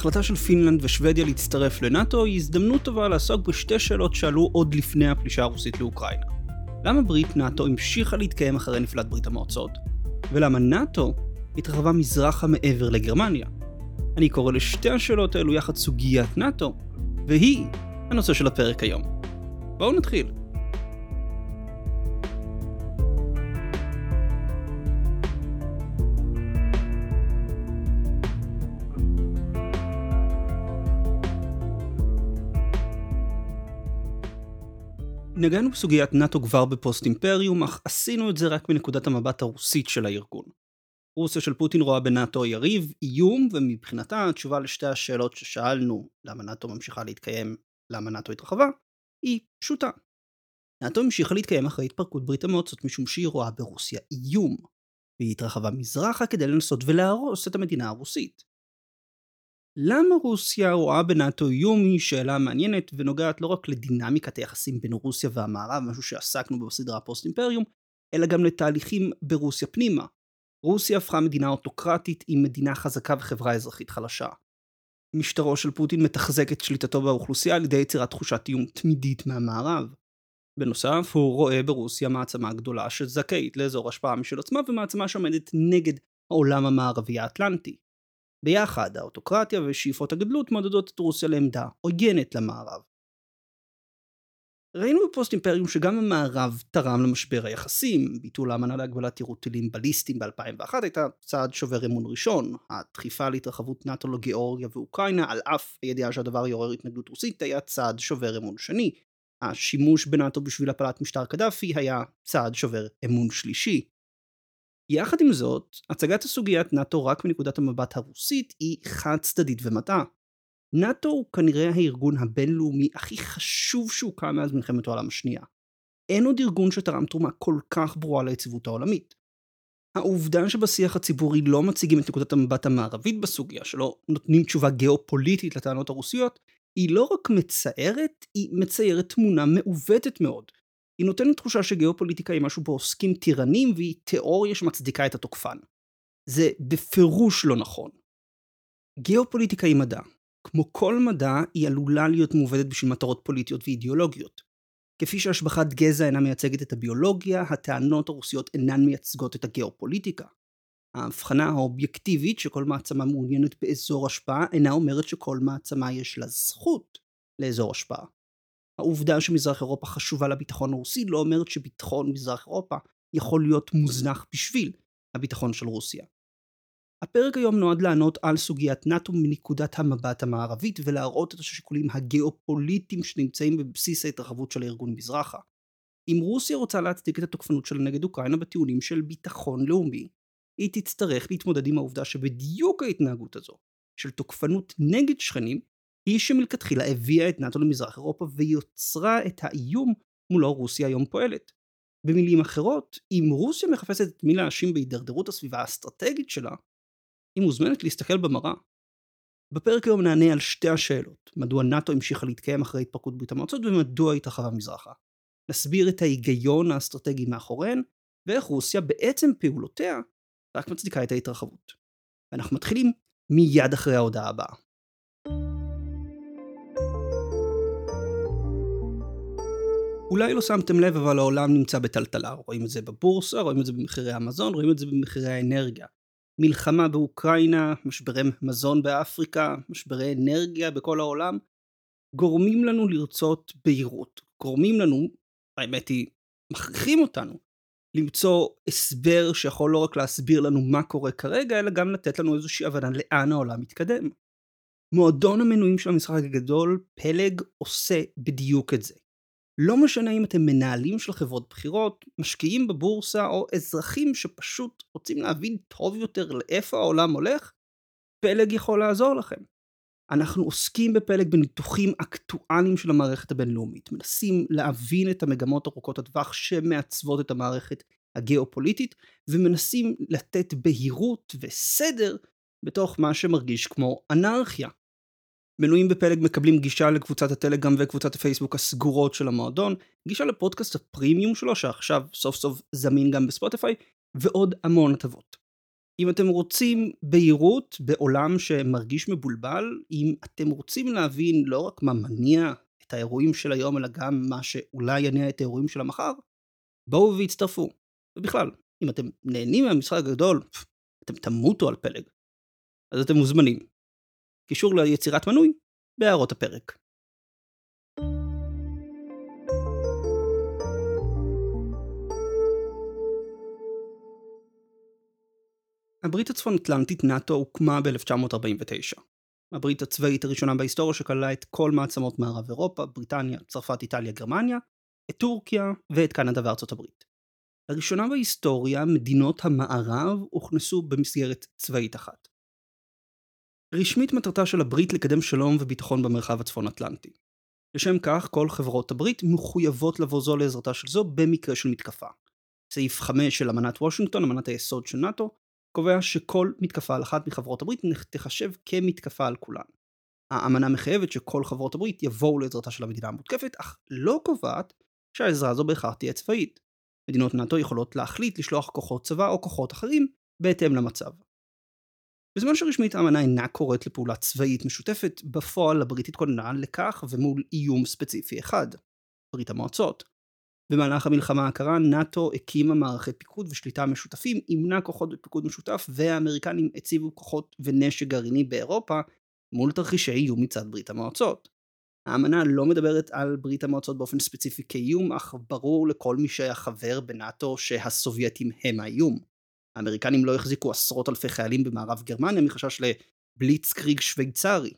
ההחלטה של פינלנד ושוודיה להצטרף לנאט"ו היא הזדמנות טובה לעסוק בשתי שאלות שעלו עוד לפני הפלישה הרוסית לאוקראינה. למה ברית נאט"ו המשיכה להתקיים אחרי נפילת ברית המועצות? ולמה נאט"ו התרחבה מזרחה מעבר לגרמניה? אני קורא לשתי השאלות האלו יחד סוגיית נאט"ו, והיא הנושא של הפרק היום. בואו נתחיל. נגענו בסוגיית נאט"ו כבר בפוסט אימפריום, אך עשינו את זה רק מנקודת המבט הרוסית של הארגון. רוסיה של פוטין רואה בנאט"ו יריב, איום, ומבחינתה התשובה לשתי השאלות ששאלנו, למה נאט"ו ממשיכה להתקיים, למה נאט"ו התרחבה, היא פשוטה. נאט"ו המשיכה להתקיים אחרי התפרקות ברית המועצות משום שהיא רואה ברוסיה איום, והיא התרחבה מזרחה כדי לנסות ולהרוס את המדינה הרוסית. למה רוסיה רואה בנאט"ו איום היא שאלה מעניינת ונוגעת לא רק לדינמיקת היחסים בין רוסיה והמערב, משהו שעסקנו בו בסדרה פוסט אימפריום, אלא גם לתהליכים ברוסיה פנימה. רוסיה הפכה מדינה אוטוקרטית עם מדינה חזקה וחברה אזרחית חלשה. משטרו של פוטין מתחזק את שליטתו באוכלוסייה על ידי יצירת תחושת איום תמידית מהמערב. בנוסף, הוא רואה ברוסיה מעצמה גדולה שזכאית לאזור השפעה משל עצמה ומעצמה שעומדת נגד העולם המערבי האטלנטי. ביחד, האוטוקרטיה ושאיפות הגדלות מעודדות את רוסיה לעמדה עוינת למערב. ראינו בפוסט אימפריום שגם המערב תרם למשבר היחסים, ביטול האמנה להגבלת יירוט טילים בליסטיים ב-2001 הייתה צעד שובר אמון ראשון, הדחיפה להתרחבות נאט"ו לגיאורגיה ואוקראינה על אף הידיעה שהדבר יעורר התנגדות רוסית היה צעד שובר אמון שני, השימוש בנאט"ו בשביל הפלת משטר קדאפי היה צעד שובר אמון שלישי. יחד עם זאת, הצגת הסוגיית נאט"ו רק מנקודת המבט הרוסית היא חד צדדית ומטעה. נאט"ו הוא כנראה הארגון הבינלאומי הכי חשוב שהוקם מאז מלחמת העולם השנייה. אין עוד ארגון שתרם תרומה כל כך ברורה ליציבות העולמית. העובדה שבשיח הציבורי לא מציגים את נקודת המבט המערבית בסוגיה, שלא נותנים תשובה גיאופוליטית לטענות הרוסיות, היא לא רק מצערת, היא מציירת תמונה מעוותת מאוד. היא נותנת תחושה שגיאופוליטיקה היא משהו בו עוסקים טירנים והיא תיאוריה שמצדיקה את התוקפן. זה בפירוש לא נכון. גיאופוליטיקה היא מדע. כמו כל מדע, היא עלולה להיות מעובדת בשביל מטרות פוליטיות ואידיאולוגיות. כפי שהשבחת גזע אינה מייצגת את הביולוגיה, הטענות הרוסיות אינן מייצגות את הגיאופוליטיקה. ההבחנה האובייקטיבית שכל מעצמה מעוניינת באזור השפעה אינה אומרת שכל מעצמה יש לה זכות לאזור השפעה. העובדה שמזרח אירופה חשובה לביטחון הרוסי לא אומרת שביטחון מזרח אירופה יכול להיות מוזנח בשביל הביטחון של רוסיה. הפרק היום נועד לענות על סוגיית נאט"ו מנקודת המבט המערבית ולהראות את השיקולים הגיאופוליטיים שנמצאים בבסיס ההתרחבות של הארגון מזרחה. אם רוסיה רוצה להצדיק את התוקפנות שלה נגד אוקראינה בטיעונים של ביטחון לאומי, היא תצטרך להתמודד עם העובדה שבדיוק ההתנהגות הזו, של תוקפנות נגד שכנים, היא שמלכתחילה הביאה את נאט"ו למזרח אירופה ויוצרה את האיום מולו רוסיה היום פועלת. במילים אחרות, אם רוסיה מחפשת את מי להאשים בהידרדרות הסביבה האסטרטגית שלה, היא מוזמנת להסתכל במראה. בפרק היום נענה על שתי השאלות, מדוע נאט"ו המשיכה להתקיים אחרי התפרקות ברית המועצות ומדוע התרחבה מזרחה. נסביר את ההיגיון האסטרטגי מאחוריהן, ואיך רוסיה בעצם פעולותיה רק מצדיקה את ההתרחבות. ואנחנו מתחילים מיד אחרי ההודעה הבאה. אולי לא שמתם לב אבל העולם נמצא בטלטלה, רואים את זה בבורסה, רואים את זה במחירי המזון, רואים את זה במחירי האנרגיה. מלחמה באוקראינה, משברי מזון באפריקה, משברי אנרגיה בכל העולם, גורמים לנו לרצות בהירות. גורמים לנו, האמת היא, מכריחים אותנו, למצוא הסבר שיכול לא רק להסביר לנו מה קורה כרגע, אלא גם לתת לנו איזושהי הבנה לאן העולם מתקדם. מועדון המנויים של המשחק הגדול, פלג, עושה בדיוק את זה. לא משנה אם אתם מנהלים של חברות בחירות, משקיעים בבורסה או אזרחים שפשוט רוצים להבין טוב יותר לאיפה העולם הולך, פלג יכול לעזור לכם. אנחנו עוסקים בפלג בניתוחים אקטואליים של המערכת הבינלאומית, מנסים להבין את המגמות ארוכות הטווח שמעצבות את המערכת הגיאופוליטית, ומנסים לתת בהירות וסדר בתוך מה שמרגיש כמו אנרכיה. מנויים בפלג מקבלים גישה לקבוצת הטלגרם וקבוצת הפייסבוק הסגורות של המועדון, גישה לפודקאסט הפרימיום שלו שעכשיו סוף סוף זמין גם בספוטיפיי, ועוד המון הטבות. אם אתם רוצים בהירות בעולם שמרגיש מבולבל, אם אתם רוצים להבין לא רק מה מניע את האירועים של היום, אלא גם מה שאולי יניע את האירועים של המחר, בואו והצטרפו. ובכלל, אם אתם נהנים מהמשחק הגדול, אתם תמותו על פלג. אז אתם מוזמנים. קישור ליצירת מנוי בהערות הפרק. הברית הצפון אטלנטית נאט"ו הוקמה ב-1949. הברית הצבאית הראשונה בהיסטוריה שכללה את כל מעצמות מערב אירופה, בריטניה, צרפת, איטליה, גרמניה, את טורקיה ואת קנדה וארצות הברית. לראשונה בהיסטוריה מדינות המערב הוכנסו במסגרת צבאית אחת. רשמית מטרתה של הברית לקדם שלום וביטחון במרחב הצפון אטלנטי. לשם כך כל חברות הברית מחויבות לבוא זו לעזרתה של זו במקרה של מתקפה. סעיף 5 של אמנת וושינגטון, אמנת היסוד של נאט"ו, קובע שכל מתקפה על אחת מחברות הברית תחשב כמתקפה על כולן. האמנה מחייבת שכל חברות הברית יבואו לעזרתה של המדינה המותקפת, אך לא קובעת שהעזרה הזו בהכרח תהיה צבאית. מדינות נאט"ו יכולות להחליט לשלוח כוחות צבא או כוחות אחרים בהתאם למצב. בזמן שרשמית האמנה אינה קוראת לפעולה צבאית משותפת, בפועל הברית התכוננה לכך ומול איום ספציפי אחד, ברית המועצות. במהלך המלחמה הקרה, נאט"ו הקימה מערכי פיקוד ושליטה משותפים, אימנה כוחות בפיקוד משותף, והאמריקנים הציבו כוחות ונשק גרעיני באירופה מול תרחישי איום מצד ברית המועצות. האמנה לא מדברת על ברית המועצות באופן ספציפי כאיום, אך ברור לכל מי שהיה חבר בנאט"ו שהסובייטים הם האיום. האמריקנים לא החזיקו עשרות אלפי חיילים במערב גרמניה מחשש לבליצקריג שוויצרי.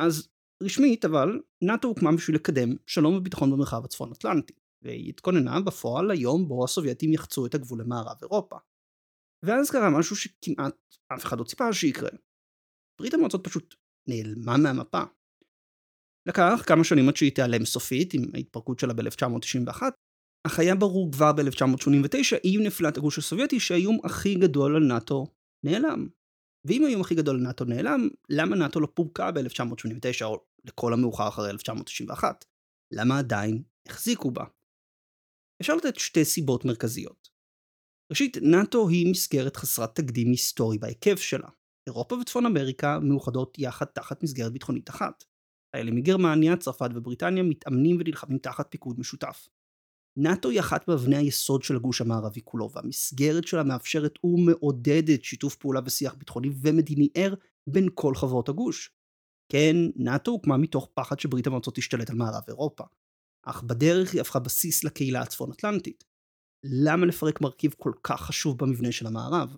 אז רשמית אבל, נאט"ו הוקמה בשביל לקדם שלום וביטחון במרחב הצפון אטלנטי. והיא התכוננה בפועל ליום בו הסובייטים יחצו את הגבול למערב אירופה. ואז קרה משהו שכמעט אף אחד לא ציפה שיקרה. ברית המועצות פשוט נעלמה מהמפה. לקח כמה שנים עד שהיא תיעלם סופית עם ההתפרקות שלה ב-1991, אך היה ברור כבר ב-1989 עם נפילת הגוש הסובייטי שהאיום הכי גדול על נאט"ו נעלם. ואם האיום הכי גדול על נאט"ו נעלם, למה נאט"ו לא פורקה ב-1989 או לכל המאוחר אחרי 1991? למה עדיין החזיקו בה? אפשר לתת שתי סיבות מרכזיות. ראשית, נאט"ו היא מסגרת חסרת תקדים היסטורי בהיקף שלה. אירופה וצפון אמריקה מאוחדות יחד תחת מסגרת ביטחונית אחת. חיילים מגרמניה, צרפת ובריטניה מתאמנים ונלחמים תחת פיקוד משותף. נאט"ו היא אחת מאבני היסוד של הגוש המערבי כולו, והמסגרת שלה מאפשרת ומעודדת שיתוף פעולה ושיח ביטחוני ומדיני ער בין כל חברות הגוש. כן, נאט"ו הוקמה מתוך פחד שברית המועצות תשתלט על מערב אירופה. אך בדרך היא הפכה בסיס לקהילה הצפון אטלנטית. למה לפרק מרכיב כל כך חשוב במבנה של המערב?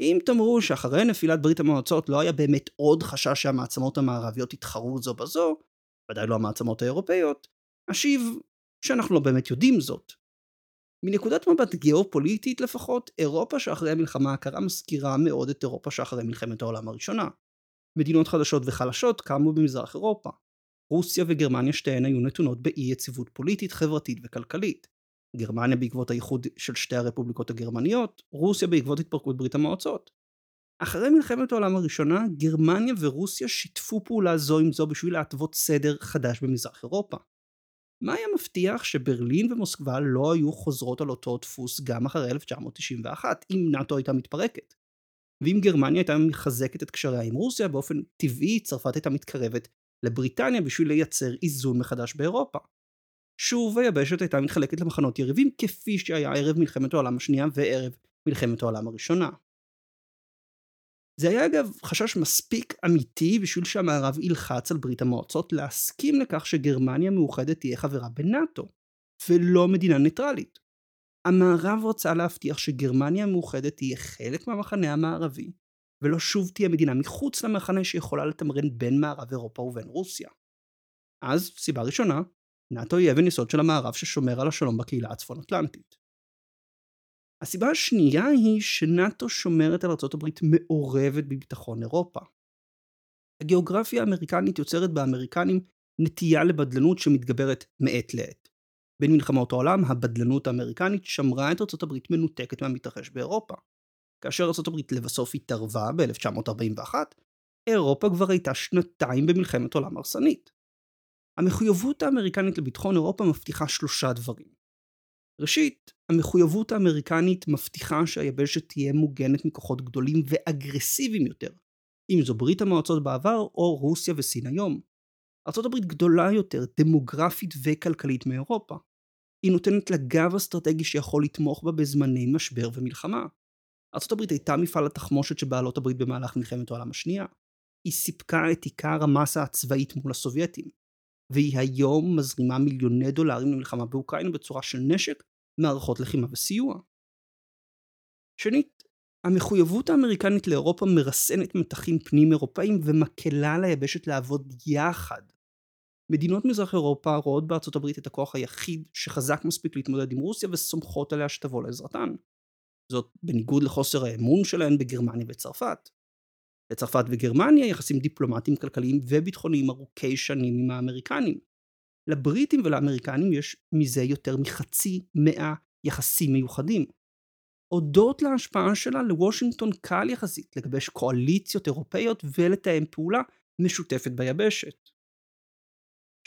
אם תאמרו שאחרי נפילת ברית המועצות לא היה באמת עוד חשש שהמעצמות המערביות יתחרו זו בזו, ודאי לא המעצמות האירופאיות, אשיב שאנחנו לא באמת יודעים זאת. מנקודת מבט גיאופוליטית לפחות, אירופה שאחרי המלחמה הקרה מזכירה מאוד את אירופה שאחרי מלחמת העולם הראשונה. מדינות חדשות וחלשות קמו במזרח אירופה. רוסיה וגרמניה שתיהן היו נתונות באי יציבות פוליטית, חברתית וכלכלית. גרמניה בעקבות האיחוד של שתי הרפובליקות הגרמניות, רוסיה בעקבות התפרקות ברית המועצות. אחרי מלחמת העולם הראשונה, גרמניה ורוסיה שיתפו פעולה זו עם זו בשביל להתוות סדר חדש במזרח אירופה. מה היה מבטיח שברלין ומוסקבה לא היו חוזרות על אותו דפוס גם אחרי 1991, אם נאט"ו הייתה מתפרקת? ואם גרמניה הייתה מחזקת את קשריה עם רוסיה, באופן טבעי צרפת הייתה מתקרבת לבריטניה בשביל לייצר איזון מחדש באירופה. שוב היבשת הייתה מתחלקת למחנות יריבים כפי שהיה ערב מלחמת העולם השנייה וערב מלחמת העולם הראשונה. זה היה אגב חשש מספיק אמיתי בשביל שהמערב ילחץ על ברית המועצות להסכים לכך שגרמניה מאוחדת תהיה חברה בנאט"ו, ולא מדינה ניטרלית. המערב רצה להבטיח שגרמניה המאוחדת תהיה חלק מהמחנה המערבי, ולא שוב תהיה מדינה מחוץ למחנה שיכולה לתמרן בין מערב אירופה ובין רוסיה. אז, סיבה ראשונה, נאט"ו היא אבן יסוד של המערב ששומר על השלום בקהילה הצפון אטלנטית. הסיבה השנייה היא שנאט"ו שומרת על ארה"ב מעורבת בביטחון אירופה. הגיאוגרפיה האמריקנית יוצרת באמריקנים נטייה לבדלנות שמתגברת מעת לעת. בין מלחמות העולם, הבדלנות האמריקנית שמרה את ארה"ב מנותקת מהמתרחש באירופה. כאשר ארה"ב לבסוף התערבה ב-1941, אירופה כבר הייתה שנתיים במלחמת עולם הרסנית. המחויבות האמריקנית לביטחון אירופה מבטיחה שלושה דברים. ראשית, המחויבות האמריקנית מבטיחה שהיבשת תהיה מוגנת מכוחות גדולים ואגרסיביים יותר, אם זו ברית המועצות בעבר או רוסיה וסין היום. הברית גדולה יותר, דמוגרפית וכלכלית מאירופה. היא נותנת לה גב אסטרטגי שיכול לתמוך בה בזמני משבר ומלחמה. הברית הייתה מפעל התחמושת של בעלות הברית במהלך מלחמת העולם השנייה. היא סיפקה את עיקר המסה הצבאית מול הסובייטים. והיא היום מזרימה מיליוני דולרים למלחמה באוקראינה בצורה של נשק, מערכות לחימה וסיוע. שנית, המחויבות האמריקנית לאירופה מרסנת מתחים פנים אירופאים ומקלה היבשת לעבוד יחד. מדינות מזרח אירופה רואות בארצות הברית את הכוח היחיד שחזק מספיק להתמודד עם רוסיה וסומכות עליה שתבוא לעזרתן. זאת בניגוד לחוסר האמון שלהן בגרמניה וצרפת. לצרפת וגרמניה יחסים דיפלומטיים, כלכליים וביטחוניים ארוכי שנים עם האמריקנים. לבריטים ולאמריקנים יש מזה יותר מחצי מאה יחסים מיוחדים. הודות להשפעה שלה לוושינגטון קל יחסית לגבש קואליציות אירופאיות ולתאם פעולה משותפת ביבשת.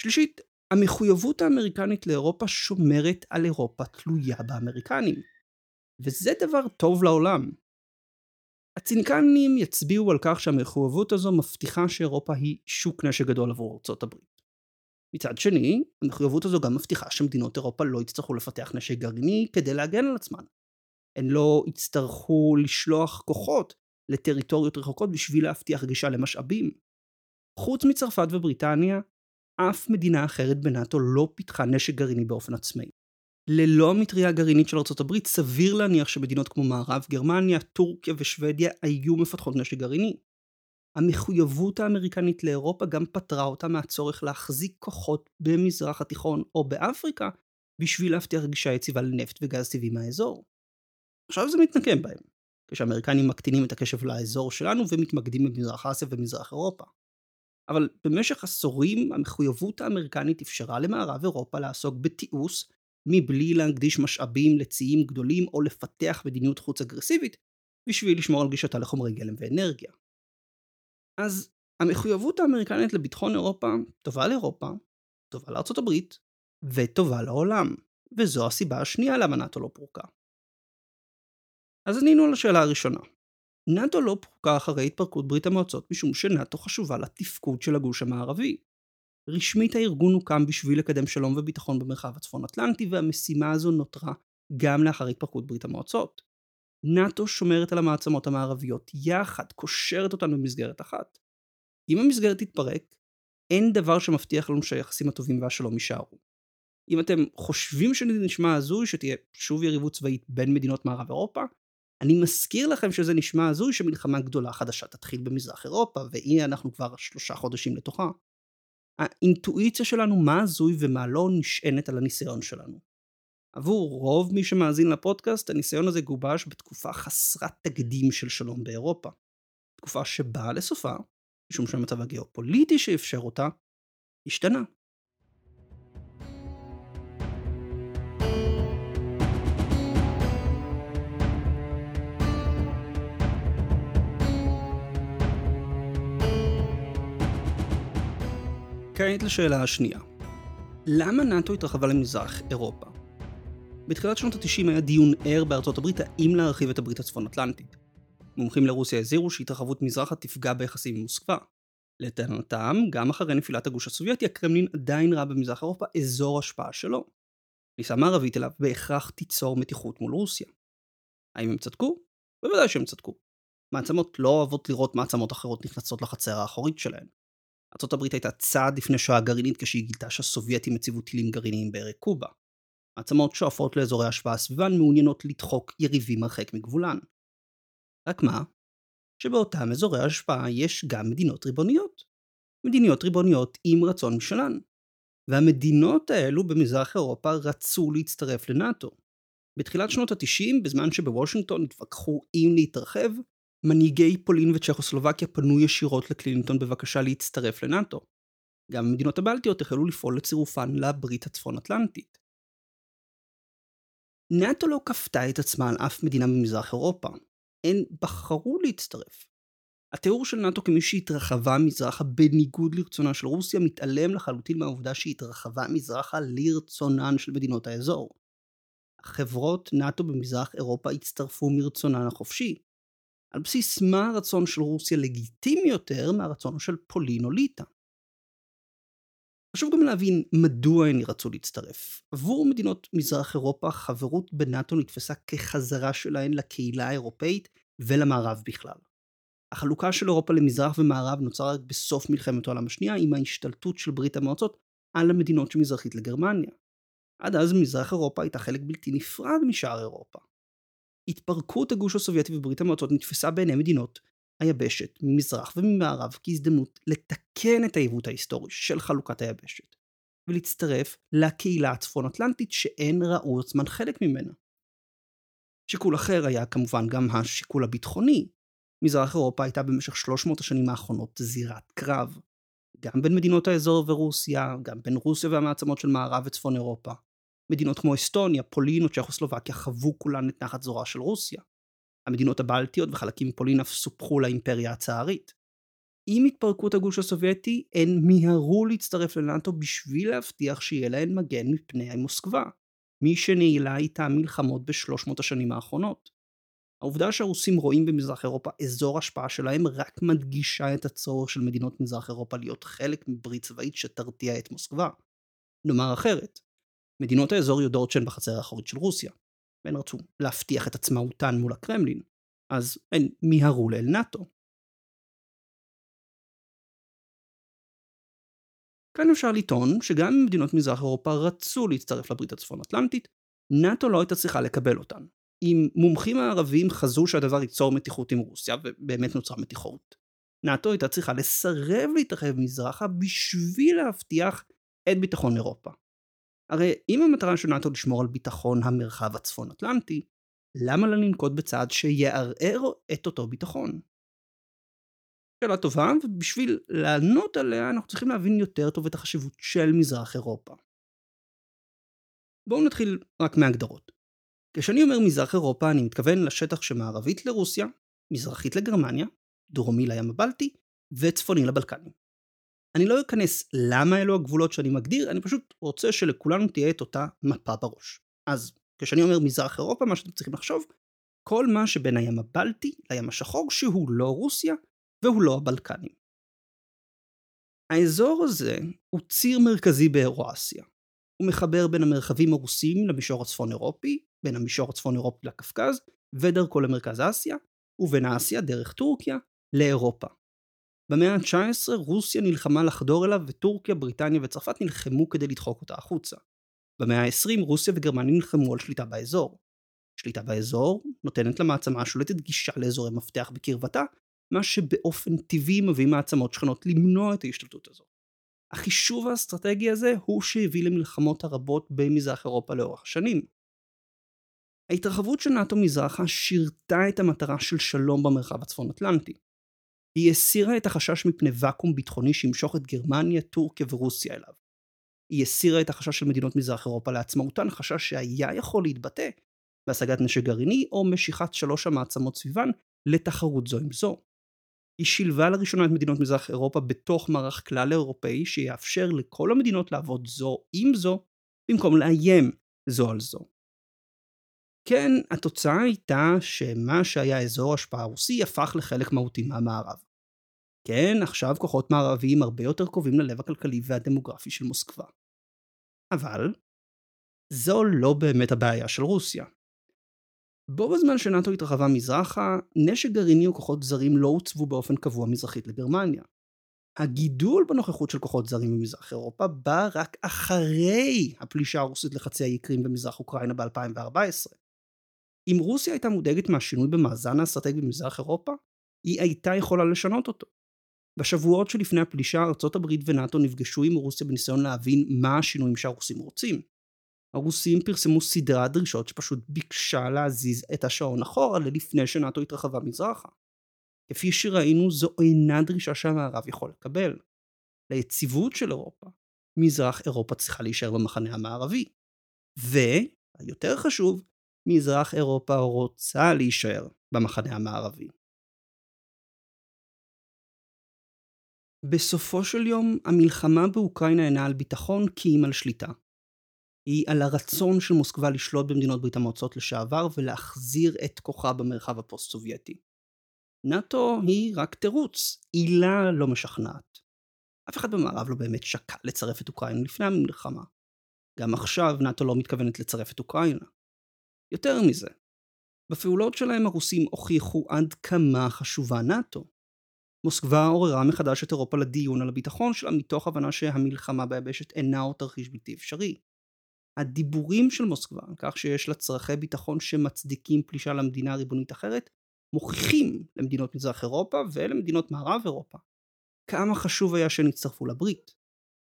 שלישית, המחויבות האמריקנית לאירופה שומרת על אירופה תלויה באמריקנים. וזה דבר טוב לעולם. הציניקנים יצביעו על כך שהמחויבות הזו מבטיחה שאירופה היא שוק נשק גדול עבור ארצות הברית. מצד שני, המחויבות הזו גם מבטיחה שמדינות אירופה לא יצטרכו לפתח נשק גרעיני כדי להגן על עצמן. הן לא יצטרכו לשלוח כוחות לטריטוריות רחוקות בשביל להבטיח גישה למשאבים. חוץ מצרפת ובריטניה, אף מדינה אחרת בנאט"ו לא פיתחה נשק גרעיני באופן עצמאי. ללא המטריה הגרעינית של ארה"ב סביר להניח שמדינות כמו מערב גרמניה, טורקיה ושוודיה היו מפתחות נשק גרעיני. המחויבות האמריקנית לאירופה גם פטרה אותה מהצורך להחזיק כוחות במזרח התיכון או באפריקה בשביל להבטיח גישה יציבה לנפט וגז טבעי מהאזור. עכשיו זה מתנקם בהם, כשהאמריקנים מקטינים את הקשב לאזור שלנו ומתמקדים במזרח אסיה ומזרח אירופה. אבל במשך עשורים המחויבות האמריקנית אפשרה למערב אירופה לעסוק בתיעוש מבלי להקדיש משאבים לציים גדולים או לפתח מדיניות חוץ אגרסיבית בשביל לשמור על גישתה לחומרי גלם ואנרגיה. אז המחויבות האמריקנית לביטחון אירופה טובה לאירופה, טובה לארצות הברית וטובה לעולם, וזו הסיבה השנייה למה נאט"ו לא פורקה. אז ענינו על השאלה הראשונה. נאט"ו לא פורקה אחרי התפרקות ברית המועצות משום שנאט"ו חשובה לתפקוד של הגוש המערבי. רשמית הארגון הוקם בשביל לקדם שלום וביטחון במרחב הצפון אטלנטי והמשימה הזו נותרה גם לאחר התפרקות ברית המועצות. נאט"ו שומרת על המעצמות המערביות יחד, קושרת אותן במסגרת אחת. אם המסגרת תתפרק, אין דבר שמבטיח לנו שהיחסים הטובים והשלום יישארו. אם אתם חושבים שזה נשמע הזוי שתהיה שוב יריבות צבאית בין מדינות מערב אירופה, אני מזכיר לכם שזה נשמע הזוי שמלחמה גדולה חדשה תתחיל במזרח אירופה, והנה אנחנו כבר שלושה חודשים לתוכה. האינטואיציה שלנו מה הזוי ומה לא נשענת על הניסיון שלנו. עבור רוב מי שמאזין לפודקאסט, הניסיון הזה גובש בתקופה חסרת תקדים של שלום באירופה. תקופה שבאה לסופה, משום שהמצב הגיאופוליטי שאפשר אותה, השתנה. כעת לשאלה השנייה. למה נאט"ו התרחבה למזרח אירופה? בתחילת שנות ה-90 היה דיון ער בארצות הברית האם להרחיב את הברית הצפון אטלנטית. מומחים לרוסיה הזהירו שהתרחבות מזרחה תפגע ביחסים עם מוסקבה. לטענתם, גם אחרי נפילת הגוש הסובייטי, הקרמלין עדיין ראה במזרח אירופה אזור השפעה שלו. כניסה מערבית אליו בהכרח תיצור מתיחות מול רוסיה. האם הם צדקו? בוודאי שהם צדקו. מעצמות לא אוהבות לראות מעצמות אחרות נכנסות לחצר האחורית שלהן. ארה"ב הייתה צעד לפני שואה גרעינית כשהיא גילתה שהסובייטים הציבו טילים גרעיניים בערק קובה. מעצמות שואפות לאזורי השפעה סביבן מעוניינות לדחוק יריבים הרחק מגבולן. רק מה? שבאותם אזורי השפעה יש גם מדינות ריבוניות. מדיניות ריבוניות עם רצון משלן. והמדינות האלו במזרח אירופה רצו להצטרף לנאט"ו. בתחילת שנות ה-90, בזמן שבוושינגטון התווכחו אם להתרחב, מנהיגי פולין וצ'כוסלובקיה פנו ישירות לקלינטון בבקשה להצטרף לנאט"ו. גם המדינות הבלטיות החלו לפעול לצירופן לברית הצפון אטלנטית. נאט"ו לא כפתה את עצמה על אף מדינה במזרח אירופה. הן בחרו להצטרף. התיאור של נאט"ו כמי שהתרחבה מזרחה בניגוד לרצונה של רוסיה מתעלם לחלוטין מהעובדה שהתרחבה מזרחה לרצונן של מדינות האזור. חברות נאט"ו במזרח אירופה הצטרפו מרצונן החופשי. על בסיס מה הרצון של רוסיה לגיטימי יותר מהרצון של פולין או ליטא. חשוב גם להבין מדוע הן רצו להצטרף. עבור מדינות מזרח אירופה חברות בנאט"ו נתפסה כחזרה שלהן לקהילה האירופאית ולמערב בכלל. החלוקה של אירופה למזרח ומערב נוצרה רק בסוף מלחמת העולם השנייה עם ההשתלטות של ברית המועצות על המדינות שמזרחית לגרמניה. עד אז מזרח אירופה הייתה חלק בלתי נפרד משאר אירופה. התפרקות הגוש הסובייטי וברית המועצות נתפסה בעיני מדינות היבשת ממזרח וממערב כהזדמנות לתקן את העיוות ההיסטורי של חלוקת היבשת ולהצטרף לקהילה הצפון אטלנטית שהן ראו עצמן חלק ממנה. שיקול אחר היה כמובן גם השיקול הביטחוני. מזרח אירופה הייתה במשך 300 השנים האחרונות זירת קרב. גם בין מדינות האזור ורוסיה, גם בין רוסיה והמעצמות של מערב וצפון אירופה. מדינות כמו אסטוניה, פולין או צ'כוסלובקיה חוו כולן את נחת זורה של רוסיה. המדינות הבלטיות וחלקים מפולין אף סופחו לאימפריה הצארית. עם התפרקות הגוש הסובייטי, הן מיהרו להצטרף לנאט"ו בשביל להבטיח שיהיה להן מגן מפני מוסקבה, מי שניהלה איתה מלחמות בשלוש מאות השנים האחרונות. העובדה שהרוסים רואים במזרח אירופה אזור השפעה שלהם רק מדגישה את הצורך של מדינות מזרח אירופה להיות חלק מברית צבאית שתרתיע את מוסקבה. נאמר אחרת, מדינות האזור יודעות שהן בחצר האחורית של רוסיה, והן רצו להבטיח את עצמאותן מול הקרמלין, אז הן מיהרו לאל נאט"ו. כאן אפשר לטעון שגם אם מדינות מזרח אירופה רצו להצטרף לברית הצפון אטלנטית, נאט"ו לא הייתה צריכה לקבל אותן. אם מומחים הערבים חזו שהדבר ייצור מתיחות עם רוסיה, ובאמת נוצרה מתיחות, נאט"ו הייתה צריכה לסרב להתרחב מזרחה בשביל להבטיח את ביטחון אירופה. הרי אם המטרה של נאט"ו לשמור על ביטחון המרחב הצפון אטלנטי, למה לא לנקוט בצעד שיערער את אותו ביטחון? שאלה טובה, ובשביל לענות עליה אנחנו צריכים להבין יותר טוב את החשיבות של מזרח אירופה. בואו נתחיל רק מהגדרות. כשאני אומר מזרח אירופה אני מתכוון לשטח שמערבית לרוסיה, מזרחית לגרמניה, דרומי לים הבלטי וצפוני לבלקנים. אני לא אכנס למה אלו הגבולות שאני מגדיר, אני פשוט רוצה שלכולנו תהיה את אותה מפה בראש. אז כשאני אומר מזרח אירופה, מה שאתם צריכים לחשוב, כל מה שבין הים הבלטי לים השחור שהוא לא רוסיה והוא לא הבלקנים. האזור הזה הוא ציר מרכזי באירואסיה. הוא מחבר בין המרחבים הרוסיים למישור הצפון אירופי, בין המישור הצפון אירופי לקפקז, ודרכו למרכז אסיה, ובין אסיה דרך טורקיה לאירופה. במאה ה-19 רוסיה נלחמה לחדור אליו וטורקיה, בריטניה וצרפת נלחמו כדי לדחוק אותה החוצה. במאה ה-20 רוסיה וגרמניה נלחמו על שליטה באזור. שליטה באזור נותנת למעצמה השולטת גישה לאזורי מפתח בקרבתה, מה שבאופן טבעי מביא מעצמות שכנות למנוע את ההשתלטות הזאת. החישוב האסטרטגי הזה הוא שהביא למלחמות הרבות במזרח אירופה לאורך השנים. ההתרחבות של נאט"ו מזרחה שירתה את המטרה של שלום במרחב הצפון אטלנטי. היא הסירה את החשש מפני ואקום ביטחוני שימשוך את גרמניה, טורקיה ורוסיה אליו. היא הסירה את החשש של מדינות מזרח אירופה לעצמאותן, חשש שהיה יכול להתבטא בהשגת נשק גרעיני או משיכת שלוש המעצמות סביבן לתחרות זו עם זו. היא שילבה לראשונה את מדינות מזרח אירופה בתוך מערך כלל אירופאי שיאפשר לכל המדינות לעבוד זו עם זו במקום לאיים זו על זו. כן, התוצאה הייתה שמה שהיה אזור השפעה רוסי הפך לחלק מהותי מהמערב. כן, עכשיו כוחות מערביים הרבה יותר קרובים ללב הכלכלי והדמוגרפי של מוסקבה. אבל, זו לא באמת הבעיה של רוסיה. בו בזמן שנאט"ו התרחבה מזרחה, נשק גרעיני וכוחות זרים לא הוצבו באופן קבוע מזרחית לגרמניה. הגידול בנוכחות של כוחות זרים במזרח אירופה בא רק אחרי הפלישה הרוסית לחצי האי קרים במזרח אוקראינה ב-2014. אם רוסיה הייתה מודאגת מהשינוי במאזן האסטרטגי במזרח אירופה, היא הייתה יכולה לשנות אותו. בשבועות שלפני הפלישה ארצות הברית ונאט"ו נפגשו עם רוסיה בניסיון להבין מה השינויים שהרוסים רוצים. הרוסים פרסמו סדרת דרישות שפשוט ביקשה להזיז את השעון אחורה ללפני שנאט"ו התרחבה מזרחה. כפי שראינו זו אינה דרישה שהמערב יכול לקבל. ליציבות של אירופה, מזרח אירופה צריכה להישאר במחנה המערבי. והיותר חשוב, מזרח אירופה רוצה להישאר במחנה המערבי. בסופו של יום, המלחמה באוקראינה אינה על ביטחון כי אם על שליטה. היא על הרצון של מוסקבה לשלוט במדינות ברית המועצות לשעבר ולהחזיר את כוחה במרחב הפוסט-סובייטי. נאט"ו היא רק תירוץ, עילה לא משכנעת. אף אחד במערב לא באמת שקל לצרף את אוקראינה לפני המלחמה. גם עכשיו נאט"ו לא מתכוונת לצרף את אוקראינה. יותר מזה, בפעולות שלהם הרוסים הוכיחו עד כמה חשובה נאט"ו. מוסקבה עוררה מחדש את אירופה לדיון על הביטחון שלה מתוך הבנה שהמלחמה ביבשת אינה עוד תרחיש בלתי אפשרי. הדיבורים של מוסקבה על כך שיש לה צרכי ביטחון שמצדיקים פלישה למדינה ריבונית אחרת מוכיחים למדינות מזרח אירופה ולמדינות מערב אירופה כמה חשוב היה שהן יצטרפו לברית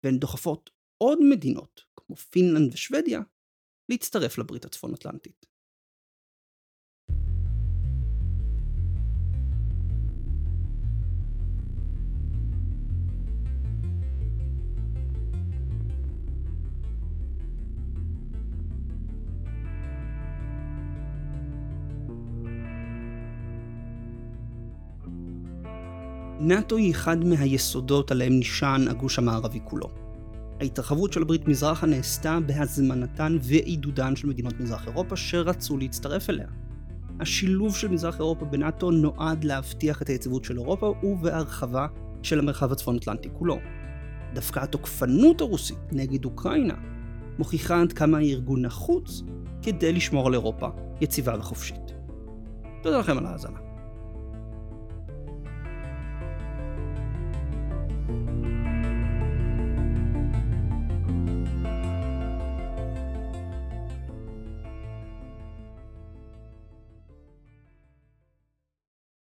והן דוחפות עוד מדינות כמו פינלנד ושוודיה להצטרף לברית הצפון אטלנטית. נאט"ו היא אחד מהיסודות עליהם נשען הגוש המערבי כולו. ההתרחבות של הברית מזרחה נעשתה בהזמנתן ועידודן של מדינות מזרח אירופה שרצו להצטרף אליה. השילוב של מזרח אירופה בנאט"ו נועד להבטיח את היציבות של אירופה ובהרחבה של המרחב הצפון אטלנטי כולו. דווקא התוקפנות הרוסית נגד אוקראינה מוכיחה עד כמה הארגון נחוץ כדי לשמור על אירופה יציבה וחופשית. תודה לכם על ההאזנה.